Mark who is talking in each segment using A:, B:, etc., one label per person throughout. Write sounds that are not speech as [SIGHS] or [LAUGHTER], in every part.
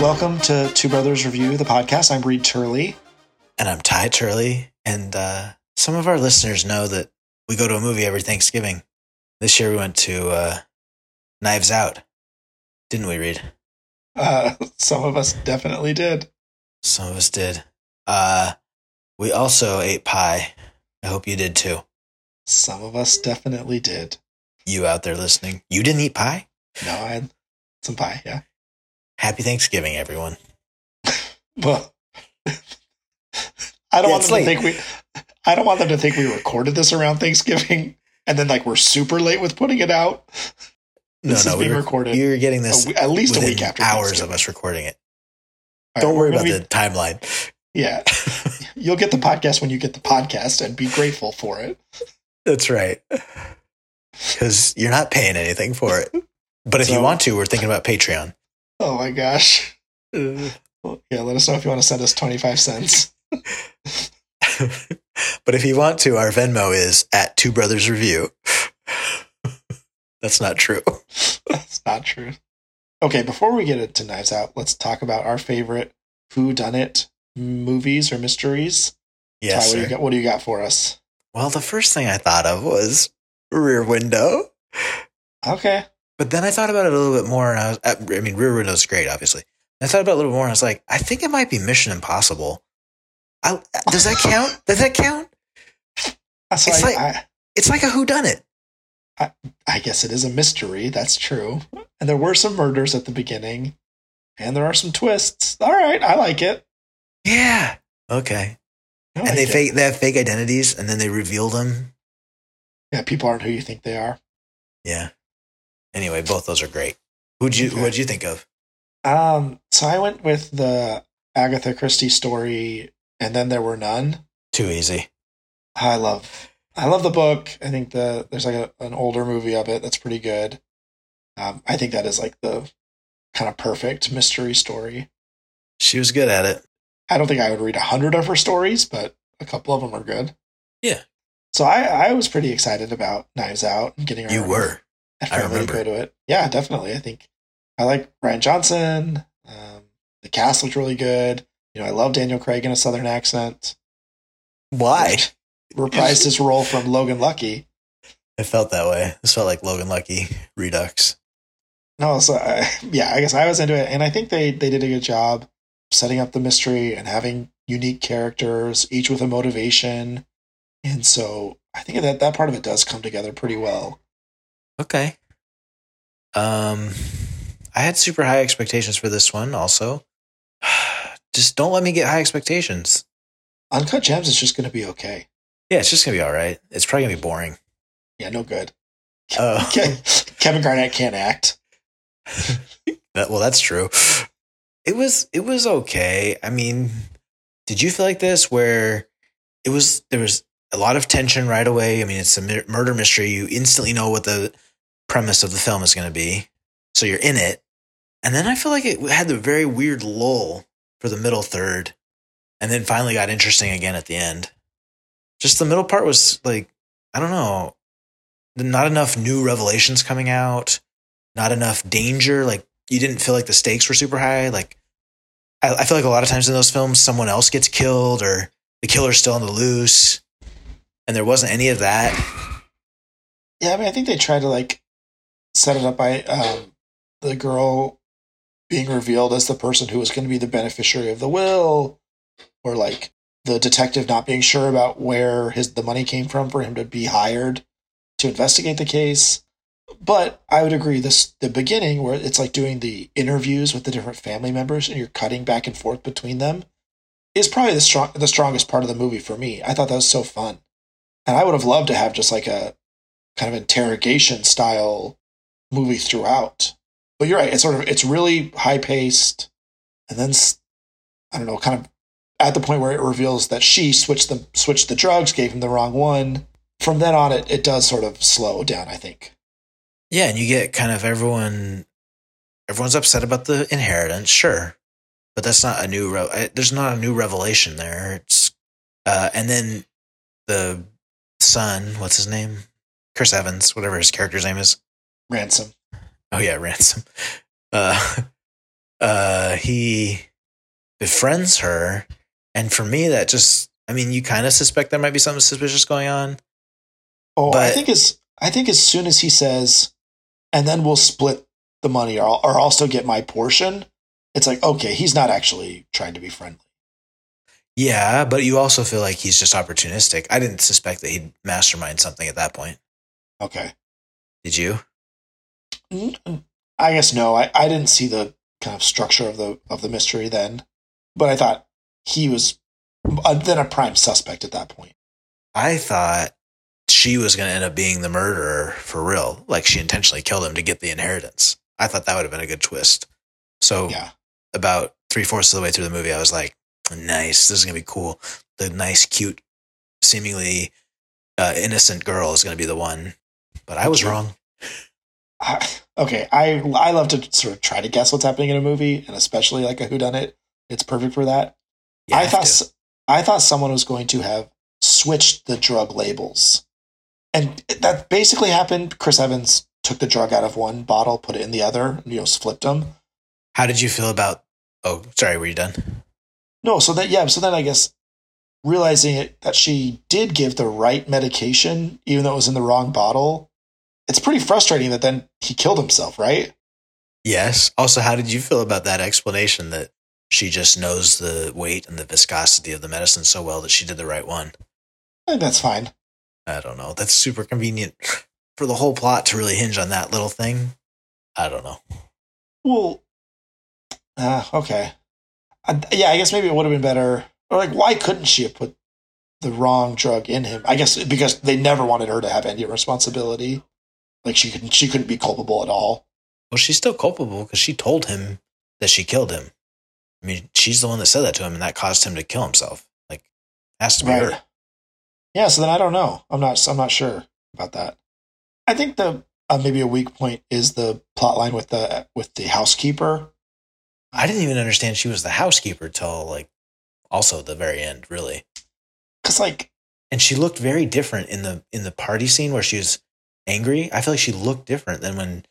A: Welcome to Two Brothers Review, the podcast. I'm Reed Turley.
B: And I'm Ty Turley. And uh, some of our listeners know that we go to a movie every Thanksgiving. This year we went to uh, Knives Out. Didn't we, Reed?
A: Uh, [LAUGHS] some of us definitely did.
B: Some of us did. Uh, we also ate pie. I hope you did too.
A: Some of us definitely did.
B: You out there listening, you didn't eat pie?
A: No, I had some pie, yeah.
B: Happy Thanksgiving, everyone. [LAUGHS]
A: Well, I don't
B: Yeah,
A: want them
B: late.
A: to think we. I don't want them to think we recorded this around Thanksgiving, [LAUGHS] and then like we're super late with putting it out. This is being
B: were-
A: recorded
B: You're getting this
A: we- at least a week after
B: hours of us recording it.
A: All
B: Don't worry about the timeline.
A: Yeah, [LAUGHS] you'll get the podcast when you get the podcast, and be grateful for it.
B: That's right. Because you're not paying anything for it. But if you want to, we're thinking about Patreon.
A: Oh my gosh. Well, yeah, let us know if you want to send us twenty five cents. [LAUGHS] [LAUGHS]
B: but if you want to, our Venmo is at Two Brothers Review. [LAUGHS] That's not true.
A: That's not true. Okay, before we get into Knives Out, let's talk about our favorite Who Done It movies or mysteries.
B: Yes.
A: Ty, what, do got, what do you got for us?
B: Well, the first thing I thought of was Rear Window.
A: Okay.
B: But then I thought about it a little bit more, and I was, I mean, Rear Window is great, obviously. I thought about it a little more, and I was like, I think it might be Mission Impossible. I, does that count? [LAUGHS] Does that count?
A: So
B: It's
A: I,
B: like-
A: I,
B: It's like a Who Done It.
A: I guess it is a mystery. That's true. And there were some murders at the beginning, and there are some twists. All right, I like it.
B: Yeah. Okay.
A: I
B: and they
A: it.
B: fake they have fake identities, and then they reveal them.
A: Yeah, people aren't who you think they are.
B: Yeah. Anyway, both those are great. Who'd you
A: Okay.
B: What'd you think of?
A: Um, so I went with the Agatha Christie story, and then there were none.
B: Too easy.
A: I love I love the book. I think the there's like a, an older movie of it that's pretty good. Um, I think that is like the kind of perfect mystery story.
B: She was good at it.
A: I don't think I would read a hundred of her stories, but a couple of them are good.
B: Yeah.
A: So I, I was pretty excited about Knives Out and getting
B: You were. I remember.
A: go to it. Yeah, definitely. I think I like Rian Johnson. Um, the cast looked really good. You know, I love Daniel Craig in a southern accent.
B: Why?
A: Reprised his role from Logan Lucky.
B: It felt that way. This felt like Logan Lucky Redux.
A: No, so I, yeah, I guess I was into it, and I think they they did a good job setting up the mystery and having unique characters, each with a motivation, and so I think that that part of it does come together pretty well.
B: Okay. Um, I had super high expectations for this one. Also, [SIGHS] just don't let me get high expectations.
A: Uncut Gems is just going to be okay.
B: Yeah, it's just gonna be all right. It's probably gonna be boring.
A: Yeah, no good. [LAUGHS] [LAUGHS] Ke- Kevin Garnett can't act. [LAUGHS]
B: That- well, that's true. It was it was okay. I mean, did you feel like this where it was there was a lot of tension right away? I mean, it's a murder mystery. You instantly know what the premise of the film is going to be, so you're in it. And then I feel like it had the very weird lull for the middle third, and then finally got interesting again at the end. Just the middle part was like I don't know, not enough new revelations coming out not enough danger. Like you didn't feel like the stakes were super high. Like I, I feel like a lot of times in those films, someone else gets killed or the killer's still on the loose, and there wasn't any of that.
A: Yeah, I mean, I think they tried to like set it up by um, the girl being revealed as the person who was going to be the beneficiary of the will, or like the detective not being sure about where his the money came from for him to be hired to investigate the case. But I would agree this the beginning where it's like doing the interviews with the different family members and you're cutting back and forth between them is probably the strong the strongest part of the movie for me. I thought that was so fun. And I would have loved to have just like a kind of interrogation style movie throughout. But you're right, it's sort of it's really high paced and then I don't know, kind of at the point where it reveals that she switched the switched the drugs, gave him the wrong one. From then on it it does sort of slow down, I think.
B: Yeah, and you get kind of everyone. Everyone's upset about the inheritance, sure, but that's not a new. Re- there's not a new revelation there. It's uh, and then the son, what's his name? Chris Evans, whatever his character's name is.
A: Ransom.
B: Oh yeah, ransom. Uh, uh, he befriends her, and for me, that just I mean, you kind of suspect there might be something suspicious going on.
A: Oh, I think as I think as soon as he says, and then we'll split the money, or I'll, or I'll still get my portion. It's like okay, he's not actually trying to be friendly.
B: Yeah, but you also feel like he's just opportunistic. I didn't suspect that he'd mastermind something at that point.
A: Okay,
B: Did you?
A: I guess no. I, I didn't see the kind of structure of the of the mystery then, but I thought he was uh, then a prime suspect at that point.
B: I thought she was going to end up being the murderer for real. Like she intentionally killed him to get the inheritance. I thought that would have been a good twist. So
A: Yeah,
B: about three fourths of the way through the movie, I was like, nice. This is going to be cool. The nice, cute, seemingly uh, innocent girl is going to be the one. But I was wrong. [SIGHS]
A: Okay. I I love to sort of try to guess what's happening in a movie, and especially like a whodunit. It's perfect for that. I thought
B: to.
A: I thought someone was going to have switched the drug labels, and that basically happened. Chris Evans took the drug out of one bottle, put it in the other, you know, flipped them.
B: How did you feel about? Oh, sorry. Were you done?
A: No, so that yeah, so then I guess realizing it that she did give the right medication, even though it was in the wrong bottle. It's pretty frustrating that then he killed himself, right?
B: Yes. Also, how did you feel about that explanation that she just knows the weight and the viscosity of the medicine so well that she did the right one?
A: I think that's fine.
B: I don't know. That's super convenient [LAUGHS] for the whole plot to really hinge on that little thing. I don't know.
A: Well, uh, okay. I, yeah, I guess maybe it would have been better. Or like, why couldn't she have put the wrong drug in him? I guess because they never wanted her to have any responsibility. Like she couldn't, she couldn't be culpable at all.
B: Well, she's still culpable because she told him that she killed him. I mean, she's the one that said that to him, and that caused him to kill himself. Like, has to be her.
A: Yeah. So then I don't know. I'm not. I'm not sure about that. I think the uh, maybe a weak point is the plot line with the with the housekeeper.
B: I didn't even understand she was the housekeeper till like also the very end, really.
A: Because like
B: And she looked very different in the in the party scene where she was angry. I feel like she looked different than when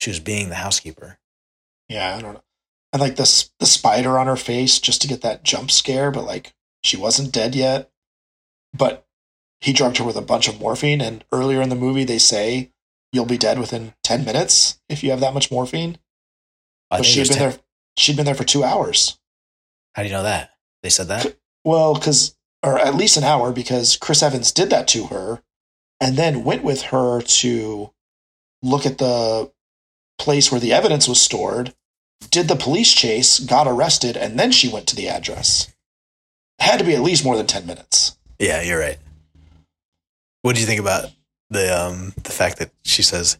B: she was being the housekeeper.
A: Yeah, I don't know. And like the the spider on her face just to get that jump scare, but like she wasn't dead yet. But he drugged her with a bunch of morphine, and earlier in the movie they say you'll be dead within ten minutes if you have that much morphine.
B: I
A: But she'd been
B: 10
A: there. She'd been there for two hours.
B: How do you know that? They said that?
A: Well, because or at least an hour because Chris Evans did that to her, and then went with her to look at the place where the evidence was stored, did the police chase, got arrested, and then she went to the address. Had to be at least more than ten minutes.
B: Yeah, you're right. What do you think about the um the fact that she says,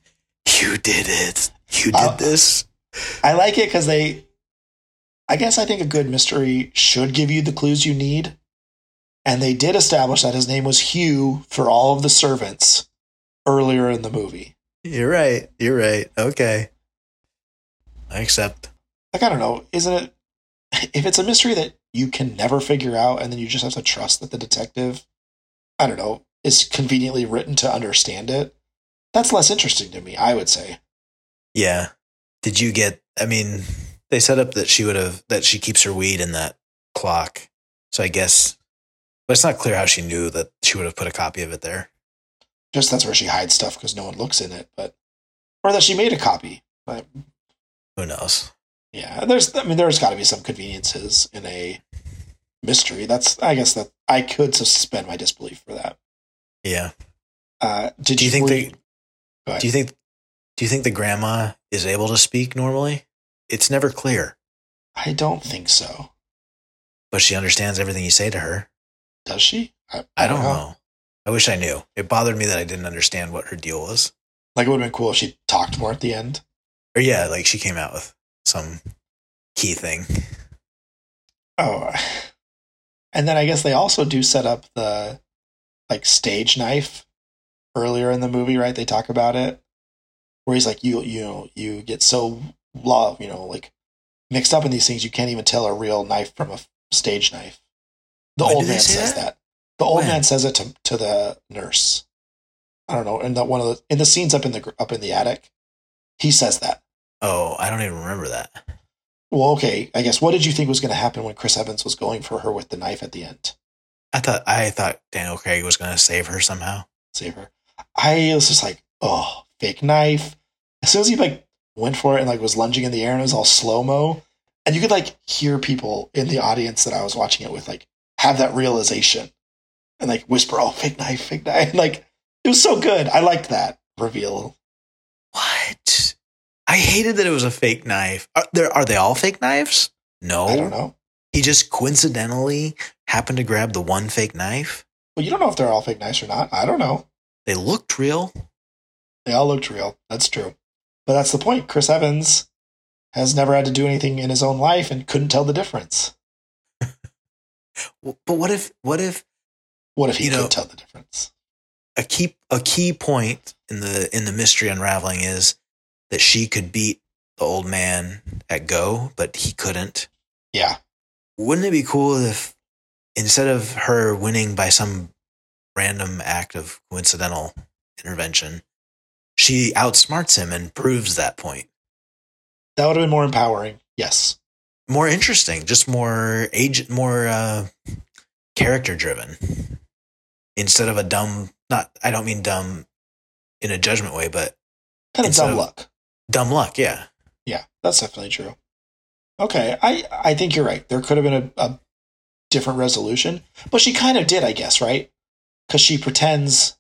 B: You did it. You did
A: Uh,
B: this?
A: I like it because they. I guess I think a good mystery should give you the clues you need. And they did establish that his name was Hugh for all of the servants earlier in the movie.
B: You're right. You're right. Okay. I accept.
A: like I don't know, isn't it? If it's a mystery that you can never figure out, and then you just have to trust that the detective, I don't know, is conveniently written to understand it, that's less interesting to me. I would say.
B: Yeah. Did you get I mean, they set up that she would have that she keeps her weed in that clock. So I guess but it's not clear how she knew that she would have put a copy of it there.
A: Just that's where she hides stuff because no one looks in it, but or that she made a copy. But
B: Who knows?
A: yeah, there's I mean there's got to be some conveniences in a mystery. That's I guess that I could suspend my disbelief for that.
B: Yeah.
A: Uh, did
B: Do you think
A: you- Go
B: do you think do you think the grandma is able to speak normally? It's never clear,
A: I don't think so.
B: but she understands everything you say to her.
A: Does she?
B: I don't uh-huh. know. I wish I knew. It bothered me that I didn't understand what her deal was.
A: Like it would have been cool if she talked more at the end.
B: Or yeah, like she came out with some key thing.
A: Oh, uh, and then I guess they also do set up the like stage knife earlier in the movie, right? They talk about it where he's like, you you know, you get so love, you know, like mixed up in these things, you can't even tell a real knife from a stage knife. The
B: When
A: old man
B: say
A: says
B: that?
A: that? The old
B: When?
A: man says it to to the nurse. I don't know. In the one of the in the scenes up in the up in the attic, he says that.
B: Oh, I don't even remember that.
A: Well, okay. I guess what did you think was going to happen when Chris Evans was going for her with the knife at the end?
B: I thought I thought Daniel Craig was going to save her somehow.
A: Save her. I was just like, oh, fake knife. As soon as he like went for it and like was lunging in the air and it was all slow mo, and you could like hear people in the audience that I was watching it with like have that realization and like whisper, "Oh, fake knife, fake knife!" Like it was so good. I liked that reveal.
B: What? I hated that it was a fake knife. Are there are they all fake knives? No.
A: I don't know.
B: He just coincidentally happened to grab the one fake knife.
A: Well, you don't know if they're all fake knives or not. I don't know.
B: They looked real.
A: They all looked real. That's true. But that's the point. Chris Evans has never had to do anything in his own life and couldn't tell the difference.
B: But what if what if
A: What if he
B: You know-
A: could tell the difference?
B: a key a key point in the in the mystery unraveling is that she could beat the old man at go, but he couldn't.
A: Yeah.
B: Wouldn't it be cool if instead of her winning by some random act of coincidental intervention, she outsmarts him and proves that point?
A: That would have been more empowering. Yes.
B: More interesting, just more age, more uh, character driven. Instead of a dumb, not I don't mean dumb in a judgment way, but
A: Kind of dumb
B: of-
A: luck.
B: dumb luck. Yeah,
A: Yeah, that's definitely true. Okay, I I think you're right. There could have been a, a different resolution, but she kind of did, I guess, right? Because she pretends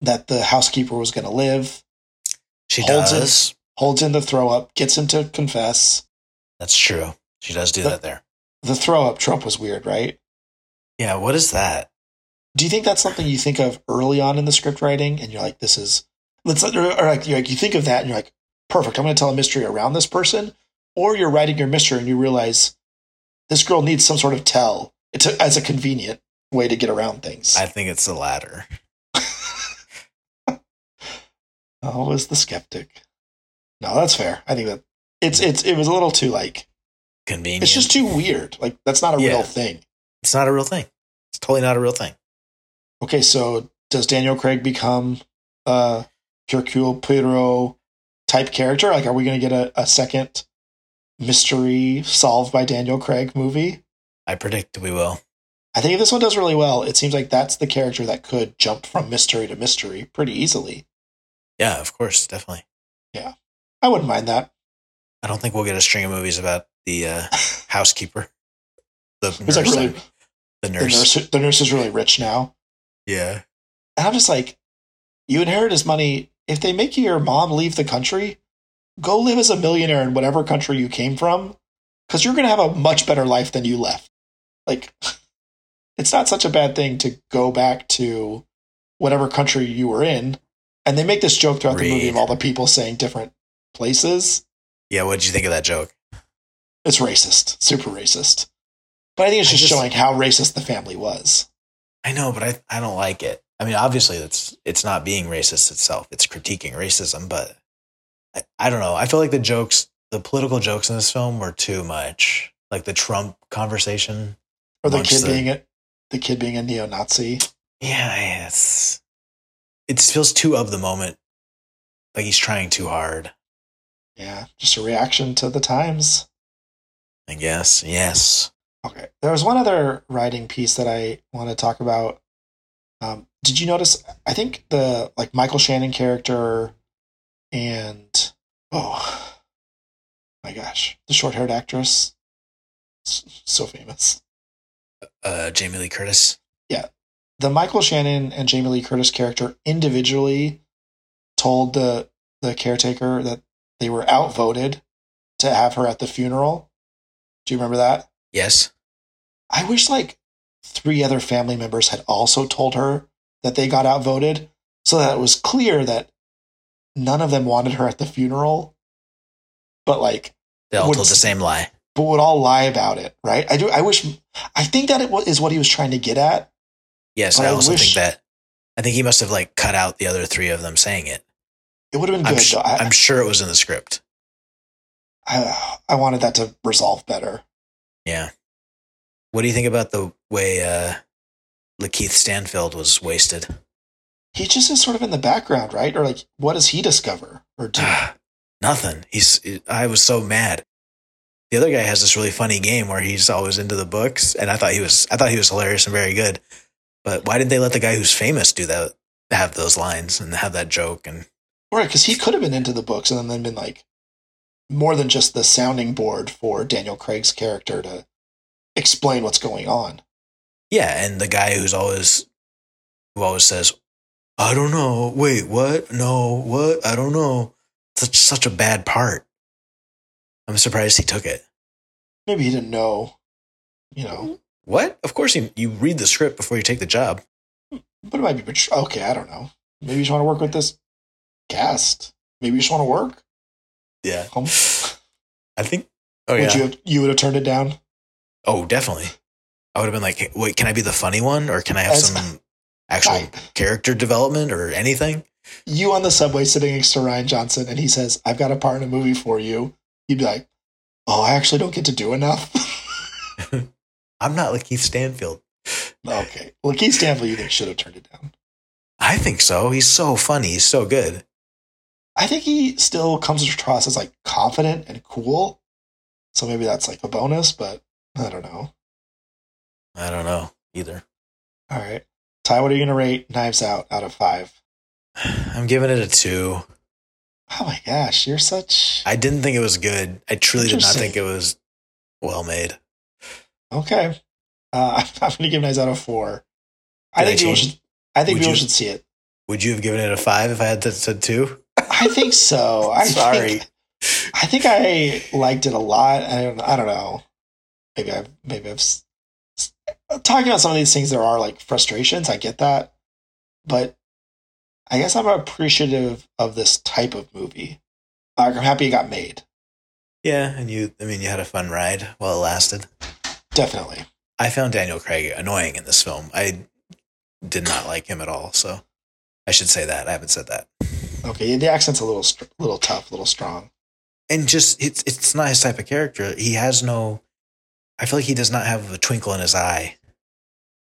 A: that the housekeeper was going to live,
B: she
A: Holds it.
B: does.
A: holds in the throw up, gets him to confess.
B: That's true. She does do
A: But-
B: that there.
A: The throw up Trump was weird, right?
B: Yeah, what is that?
A: Do you think that's something you think of early on in the script writing, and you're like, "This is," let's or like you like you think of that, and you're like, "Perfect, I'm going to tell a mystery around this person," or you're writing your mystery and you realize this girl needs some sort of tell. It's a, as a convenient way to get around things.
B: I think it's the latter. [LAUGHS]
A: Always the skeptic. No, that's fair. I think that it's it's it was a little too like
B: Convenient.
A: it's just too weird. Like that's not a
B: Yeah.
A: real thing.
B: It's not a real thing. It's totally not a real thing.
A: Okay, so does Daniel Craig become a Hercule Poirot type character? Like, are we going to get a, a second mystery solved by Daniel Craig movie?
B: I predict we will.
A: I think if this one does really well, it seems like that's the character that could jump from mystery to mystery pretty easily.
B: Yeah, of course, definitely.
A: Yeah, I wouldn't mind that.
B: I don't think we'll get a string of movies about the uh, [LAUGHS] housekeeper. The
A: It's
B: nurse.
A: like really
B: the
A: the
B: nurse.
A: nurse. The nurse is really rich now,
B: Yeah.
A: and I'm just like, you inherit his money. If they make your mom leave the country, go live as a millionaire in whatever country you came from, because you're going to have a much better life than you left. Like, [LAUGHS] it's not such a bad thing to go back to whatever country you were in. And they make this joke throughout the movie of all the people saying different places.
B: Yeah, what did you think of that joke?
A: It's racist, super racist. But I think it's just,
B: just-
A: showing how racist the family was.
B: I know, but I I don't like it. I mean, obviously, it's it's not being racist itself; it's critiquing racism. But I, I don't know. I feel like the jokes, the political jokes in this film, were too much. Like the Trump conversation.
A: Or the kid
B: the-
A: being a the kid being a neo-Nazi.
B: Yeah, it's it feels too of the moment. Like he's trying too hard.
A: Yeah, just a reaction to the times.
B: I guess. Yes.
A: Okay. There was one other writing piece that I want to talk about. Um, did you notice? I think the like Michael Shannon character and oh my gosh, the short-haired actress, so famous.
B: Uh, Jamie Lee Curtis.
A: Yeah, the Michael Shannon and Jamie Lee Curtis character individually told the the caretaker that they were outvoted to have her at the funeral. Do you remember that?
B: Yes.
A: I wish like three other family members had also told her that they got outvoted so that it was clear that none of them wanted her at the funeral. But like,
B: They all
A: Would-
B: told the same lie.
A: but would all lie about it, right? I do. I wish. I think that it is what he was trying to get at.
B: Yes, I
A: I
B: also
A: wish-
B: think that. I think he must have like cut out the other three of them saying it.
A: It would have been
B: I'm,
A: good.
B: sh-
A: though. I,
B: I'm sure it was in the script.
A: I, I wanted that to resolve better.
B: Yeah. What do you think about the way uh, Lakeith Stanfield was wasted?
A: He just is sort of in the background, right? Or like, what does he discover or do?
B: Nothing. He's. I was so mad. the other guy has this really funny game where he's always into the books, and I thought he was I thought he was hilarious and very good. But why didn't they let the guy who's famous do that? Have those lines and have that joke and
A: Right, because he could have been into the books and then been like more than just the sounding board for Daniel Craig's character to explain what's going on.
B: yeah, and the guy who's always who always says, "I don't know, wait, what? No, what? I don't know." Such such a bad part. I'm surprised he took it.
A: Maybe he didn't know, you know, mm-hmm.
B: What? Of course, you you read the script before you take the job.
A: Hmm, but it might be okay. I don't know. Maybe you just want to work with this cast. Maybe you just want to work.
B: Yeah,
A: Um,
B: I think. Oh
A: would
B: yeah.
A: you have, you would have turned it down?
B: Oh, definitely. I would have been like, "Hey, wait, can I be the funny one, or can I have
A: As-
B: some [LAUGHS] actual
A: I-
B: character development or anything?"
A: You on the subway sitting next to Rian Johnson, and he says, "I've got a part in a movie for you." You'd be like, "Oh, I actually don't get to do enough." [LAUGHS]
B: I'm not like Keith Stanfield.
A: okay. Well, Keith Stanfield, you think should have turned it down?
B: I think so. He's so funny. He's so good.
A: I think he still comes across as like confident and cool. So maybe that's like a bonus, but I don't know.
B: I don't know either.
A: All right. Ty, what are you going to rate Knives Out out of five? [SIGHS]
B: I'm giving it a two.
A: Oh my gosh, you're such.
B: I didn't think it was good. I truly did not think it was well made.
A: Okay. Uh, [LAUGHS] I'm going to give Knives Out a four. I
B: Did I
A: think people should. I think
B: Would
A: people
B: you?
A: should see it.
B: Would you have given it a five if I had said two?
A: I think so. I [LAUGHS]
B: Sorry.
A: Think, I think I liked it a lot. I don't. I don't know. Maybe I've. Maybe I've. Talking about some of these things, there are like frustrations. I get that, but I guess I'm appreciative of this type of movie. Like, I'm happy it got made.
B: Yeah, and you. I mean, you had a fun ride while it lasted.
A: Definitely.
B: I found Daniel Craig annoying in this film. I did not like him at all. So I should say that. I haven't said that.
A: Okay, the accent's a little, little tough, a little strong.
B: And just it's it's not his type of character. He has no. I feel like he does not have a twinkle in his eye.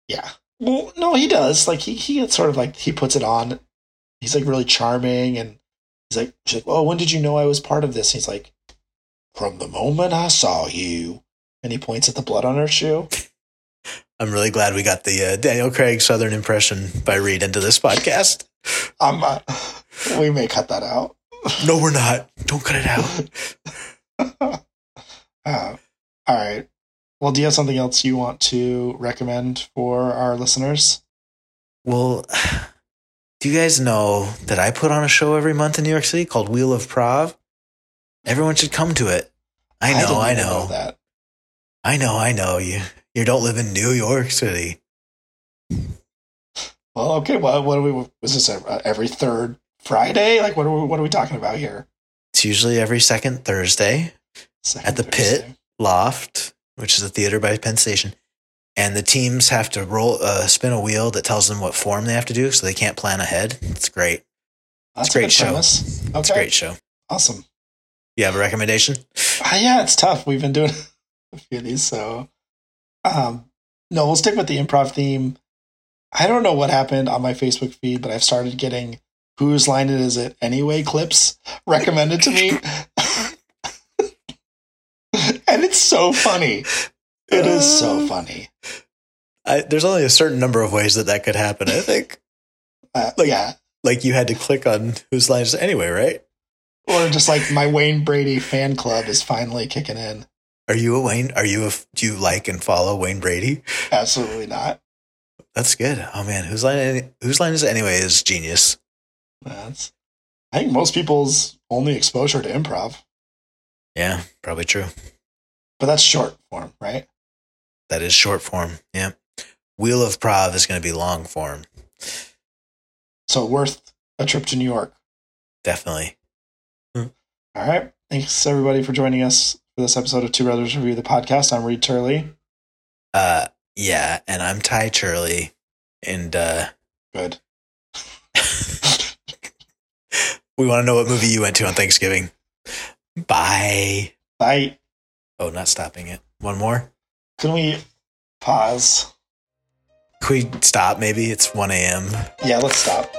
A: Yeah. Well, no, he does. Like he, he gets sort of like he puts it on. He's like really charming, and he's like, she's like, "Oh, when did you know I was part of this?" he's like, "From the moment I saw you." And he points at the blood on her shoe.
B: I'm really glad we got the uh, Daniel Craig Southern impression by Reed into this podcast.
A: I'm. Uh, we may cut that out.
B: No, we're not. Don't cut it out. [LAUGHS]
A: uh, all right. Well, do you have something else you want to recommend for our listeners?
B: Well, do you guys know that I put on a show every month in New York City called Wheel of Prov? Everyone should come to it. I know,
A: didn't
B: I,
A: even
B: know,
A: that.
B: I know, I know. You you don't live in New York City.
A: Well, okay. Well, what are we? Was this uh, every third Friday? Like, what are we? What are we talking about here?
B: It's usually every second Thursday.
A: Second
B: At the
A: Thursday.
B: pit. Loft, which is a theater by Penn Station. And the teams have to roll, uh, spin a wheel that tells them what form they have to do, so they can't plan ahead. It's great.
A: That's
B: a great show.
A: premise. Okay.
B: It's a great show.
A: Awesome.
B: You have a recommendation?
A: Uh, yeah, it's tough. We've been doing [LAUGHS] a few of these, so um, no, we'll stick with the improv theme. I don't know what happened on my Facebook feed, but I've started getting "Whose line is it anyway?" clips [LAUGHS] recommended to me, [LAUGHS] and it's so funny. It is so funny.
B: I, there's only a certain number of ways that that could happen. I think,
A: Uh,
B: Like-
A: yeah,
B: like you had to click on whose line is it anyway, right?
A: or just like my Wayne Brady fan club is finally kicking in.
B: Are you a Wayne? Are you a? Do you like and follow Wayne Brady?
A: Absolutely not.
B: That's good. Oh man, whose line? Whose line is it anyway? Is genius.
A: That's I think most people's only exposure to improv,
B: Yeah, probably true.
A: but that's short form, right?
B: That is short form. Yeah. Wheel of Prov is going to be long form.
A: So worth a trip to New York.
B: Definitely.
A: All right. Thanks everybody for joining us for this episode of Two Brothers Review the podcast. I'm Reed Turley.
B: Uh, yeah. And I'm Ty Turley. and uh,
A: Good. [LAUGHS]
B: we want to know what movie you went to on Thanksgiving. Bye.
A: Bye.
B: Oh, not stopping it. One more.
A: Can we pause?
B: Can we stop? Maybe it's one a.m.
A: Yeah, let's stop.